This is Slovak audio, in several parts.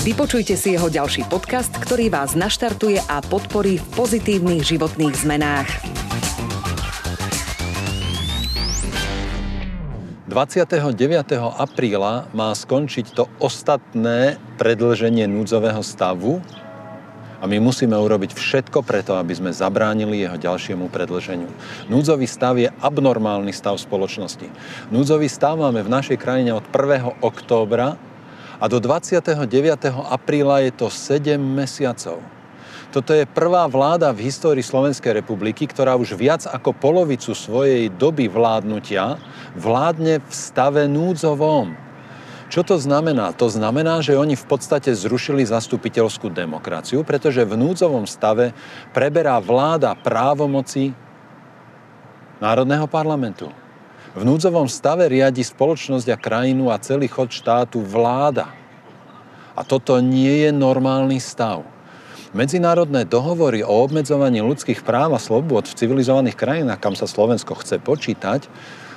Vypočujte si jeho ďalší podcast, ktorý vás naštartuje a podporí v pozitívnych životných zmenách. 29. apríla má skončiť to ostatné predlženie núdzového stavu a my musíme urobiť všetko preto, aby sme zabránili jeho ďalšiemu predlženiu. Núdzový stav je abnormálny stav spoločnosti. Núdzový stav máme v našej krajine od 1. októbra a do 29. apríla je to 7 mesiacov. Toto je prvá vláda v histórii Slovenskej republiky, ktorá už viac ako polovicu svojej doby vládnutia vládne v stave núdzovom. Čo to znamená? To znamená, že oni v podstate zrušili zastupiteľskú demokraciu, pretože v núdzovom stave preberá vláda právomoci Národného parlamentu. V núdzovom stave riadi spoločnosť a krajinu a celý chod štátu vláda. A toto nie je normálny stav. Medzinárodné dohovory o obmedzovaní ľudských práv a slobod v civilizovaných krajinách, kam sa Slovensko chce počítať,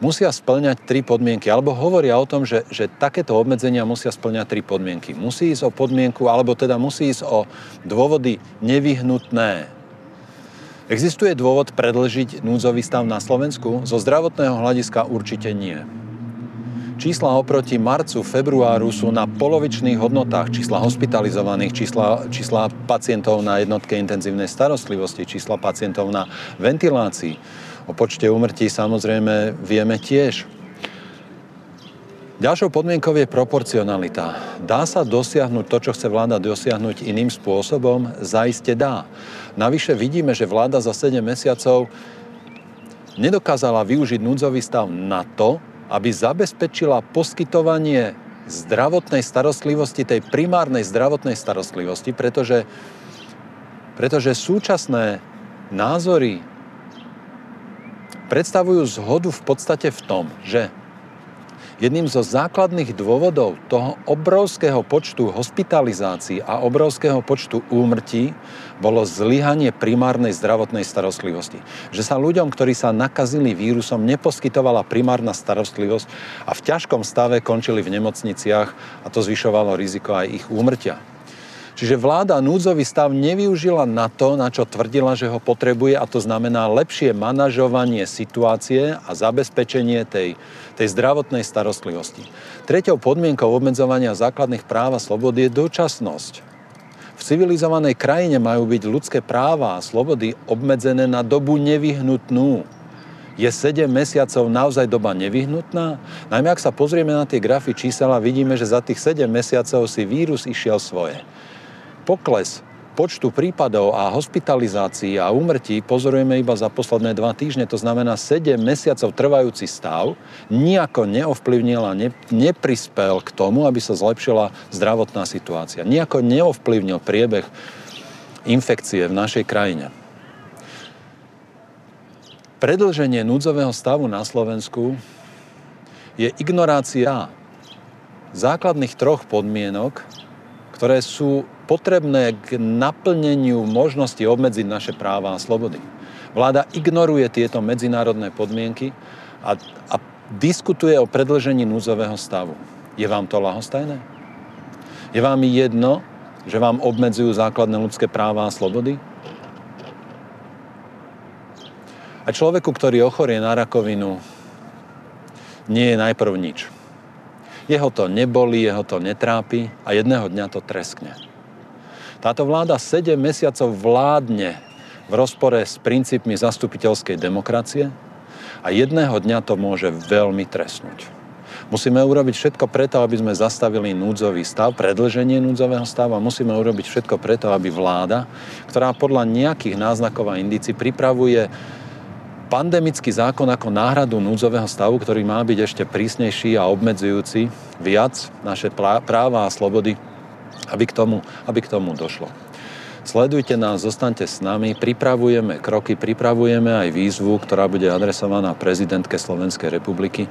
musia splňať tri podmienky. Alebo hovoria o tom, že, že takéto obmedzenia musia splňať tri podmienky. Musí ísť o podmienku, alebo teda musí ísť o dôvody nevyhnutné Existuje dôvod predlžiť núdzový stav na Slovensku? Zo zdravotného hľadiska určite nie. Čísla oproti marcu, februáru sú na polovičných hodnotách. Čísla hospitalizovaných, čísla, čísla pacientov na jednotke intenzívnej starostlivosti, čísla pacientov na ventilácii. O počte úmrtí samozrejme vieme tiež. Ďalšou podmienkou je proporcionalita. Dá sa dosiahnuť to, čo chce vláda dosiahnuť iným spôsobom? Zaiste dá. Navyše vidíme, že vláda za 7 mesiacov nedokázala využiť núdzový stav na to, aby zabezpečila poskytovanie zdravotnej starostlivosti, tej primárnej zdravotnej starostlivosti, pretože, pretože súčasné názory predstavujú zhodu v podstate v tom, že Jedným zo základných dôvodov toho obrovského počtu hospitalizácií a obrovského počtu úmrtí bolo zlyhanie primárnej zdravotnej starostlivosti. Že sa ľuďom, ktorí sa nakazili vírusom, neposkytovala primárna starostlivosť a v ťažkom stave končili v nemocniciach a to zvyšovalo riziko aj ich úmrtia. Čiže vláda núdzový stav nevyužila na to, na čo tvrdila, že ho potrebuje a to znamená lepšie manažovanie situácie a zabezpečenie tej, tej zdravotnej starostlivosti. Treťou podmienkou obmedzovania základných práv a slobody je dočasnosť. V civilizovanej krajine majú byť ľudské práva a slobody obmedzené na dobu nevyhnutnú. Je 7 mesiacov naozaj doba nevyhnutná? Najmä ak sa pozrieme na tie grafy čísel a vidíme, že za tých 7 mesiacov si vírus išiel svoje pokles počtu prípadov a hospitalizácií a úmrtí pozorujeme iba za posledné dva týždne, to znamená 7 mesiacov trvajúci stav, nejako neovplyvnil a ne, neprispel k tomu, aby sa zlepšila zdravotná situácia. Nejako neovplyvnil priebeh infekcie v našej krajine. Predlženie núdzového stavu na Slovensku je ignorácia základných troch podmienok, ktoré sú potrebné k naplneniu možnosti obmedziť naše práva a slobody. Vláda ignoruje tieto medzinárodné podmienky a, a diskutuje o predlžení núzového stavu. Je vám to lahostajné? Je vám jedno, že vám obmedzujú základné ľudské práva a slobody? A človeku, ktorý ochorie na rakovinu, nie je najprv nič. Jeho to neboli, jeho to netrápi a jedného dňa to treskne. Táto vláda 7 mesiacov vládne v rozpore s princípmi zastupiteľskej demokracie a jedného dňa to môže veľmi trestnúť. Musíme urobiť všetko preto, aby sme zastavili núdzový stav, predlženie núdzového stavu a musíme urobiť všetko preto, aby vláda, ktorá podľa nejakých náznakov a indícií pripravuje pandemický zákon ako náhradu núdzového stavu, ktorý má byť ešte prísnejší a obmedzujúci viac naše práva a slobody aby k tomu, aby k tomu došlo. Sledujte nás, zostaňte s nami, pripravujeme kroky, pripravujeme aj výzvu, ktorá bude adresovaná prezidentke Slovenskej republiky.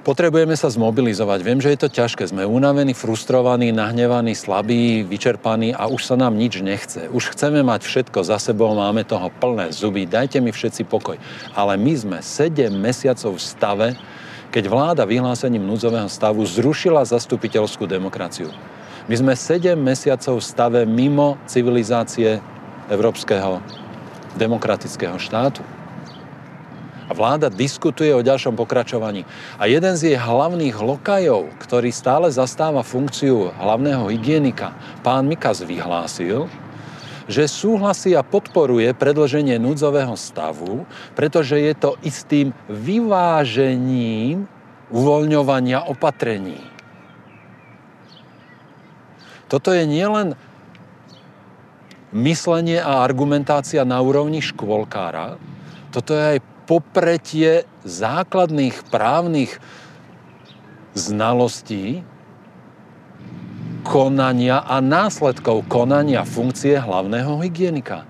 Potrebujeme sa zmobilizovať. Viem, že je to ťažké. Sme unavení, frustrovaní, nahnevaní, slabí, vyčerpaní a už sa nám nič nechce. Už chceme mať všetko za sebou, máme toho plné zuby. Dajte mi všetci pokoj. Ale my sme 7 mesiacov v stave, keď vláda vyhlásením núdzového stavu zrušila zastupiteľskú demokraciu. My sme 7 mesiacov v stave mimo civilizácie európskeho demokratického štátu. A vláda diskutuje o ďalšom pokračovaní. A jeden z jej hlavných lokajov, ktorý stále zastáva funkciu hlavného hygienika, pán Mikas vyhlásil, že súhlasí a podporuje predlženie núdzového stavu, pretože je to istým vyvážením uvoľňovania opatrení. Toto je nielen myslenie a argumentácia na úrovni škôlkára, toto je aj popretie základných právnych znalostí, konania a následkov konania funkcie hlavného hygienika.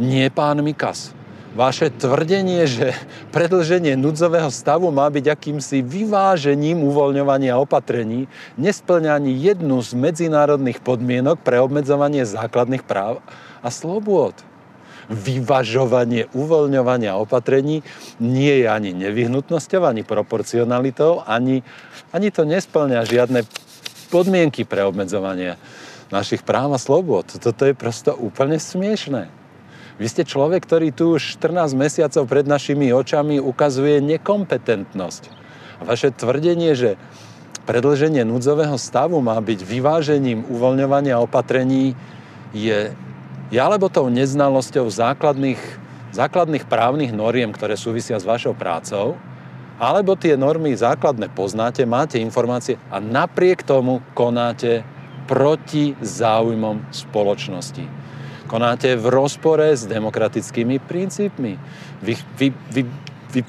Nie pán Mikas. Vaše tvrdenie, že predlženie núdzového stavu má byť akýmsi vyvážením uvoľňovania opatrení, nesplňa ani jednu z medzinárodných podmienok pre obmedzovanie základných práv a slobôd vyvažovanie, uvoľňovania opatrení nie je ani nevyhnutnosťou, ani proporcionalitou, ani, ani to nesplňa žiadne podmienky pre obmedzovanie našich práv a slobod. Toto je prosto úplne smiešné. Vy ste človek, ktorý tu už 14 mesiacov pred našimi očami ukazuje nekompetentnosť. Vaše tvrdenie, že predlženie núdzového stavu má byť vyvážením uvoľňovania opatrení, je je alebo tou neznalosťou základných, základných právnych noriem, ktoré súvisia s vašou prácou, alebo tie normy základné poznáte, máte informácie a napriek tomu konáte proti záujmom spoločnosti. Konáte v rozpore s demokratickými princípmi. Vy, vy, vy, vy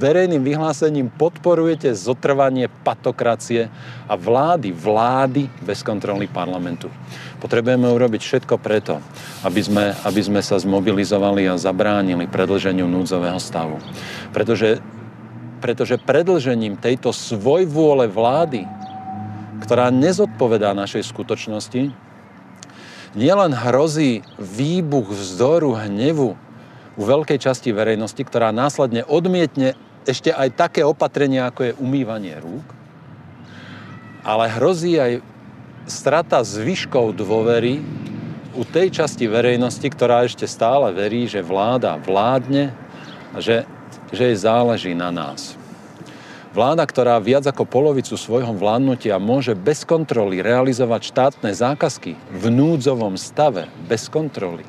verejným vyhlásením podporujete zotrvanie patokracie a vlády, vlády bez kontroly parlamentu. Potrebujeme urobiť všetko preto, aby sme, aby sme sa zmobilizovali a zabránili predlženiu núdzového stavu. Pretože, pretože predlžením tejto svojvôle vlády, ktorá nezodpovedá našej skutočnosti, nielen hrozí výbuch vzdoru, hnevu u veľkej časti verejnosti, ktorá následne odmietne ešte aj také opatrenia, ako je umývanie rúk, ale hrozí aj strata zvyškov dôvery u tej časti verejnosti, ktorá ešte stále verí, že vláda vládne a že, že jej záleží na nás. Vláda, ktorá viac ako polovicu svojho vládnutia môže bez kontroly realizovať štátne zákazky v núdzovom stave, bez kontroly,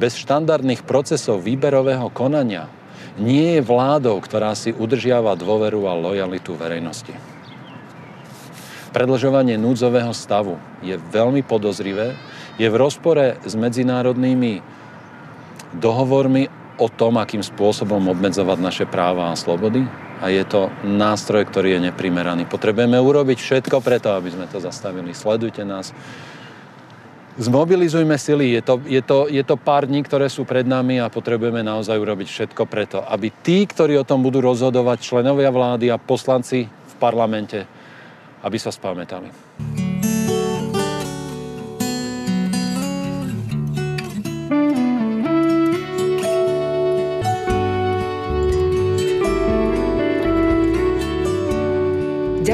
bez štandardných procesov výberového konania, nie je vládou, ktorá si udržiava dôveru a lojalitu verejnosti. Predlžovanie núdzového stavu je veľmi podozrivé, je v rozpore s medzinárodnými dohovormi o tom, akým spôsobom obmedzovať naše práva a slobody a je to nástroj, ktorý je neprimeraný. Potrebujeme urobiť všetko preto, aby sme to zastavili. Sledujte nás Zmobilizujme sily, je to, je, to, je to pár dní, ktoré sú pred nami a potrebujeme naozaj urobiť všetko preto, aby tí, ktorí o tom budú rozhodovať, členovia vlády a poslanci v parlamente, aby sa spamätali.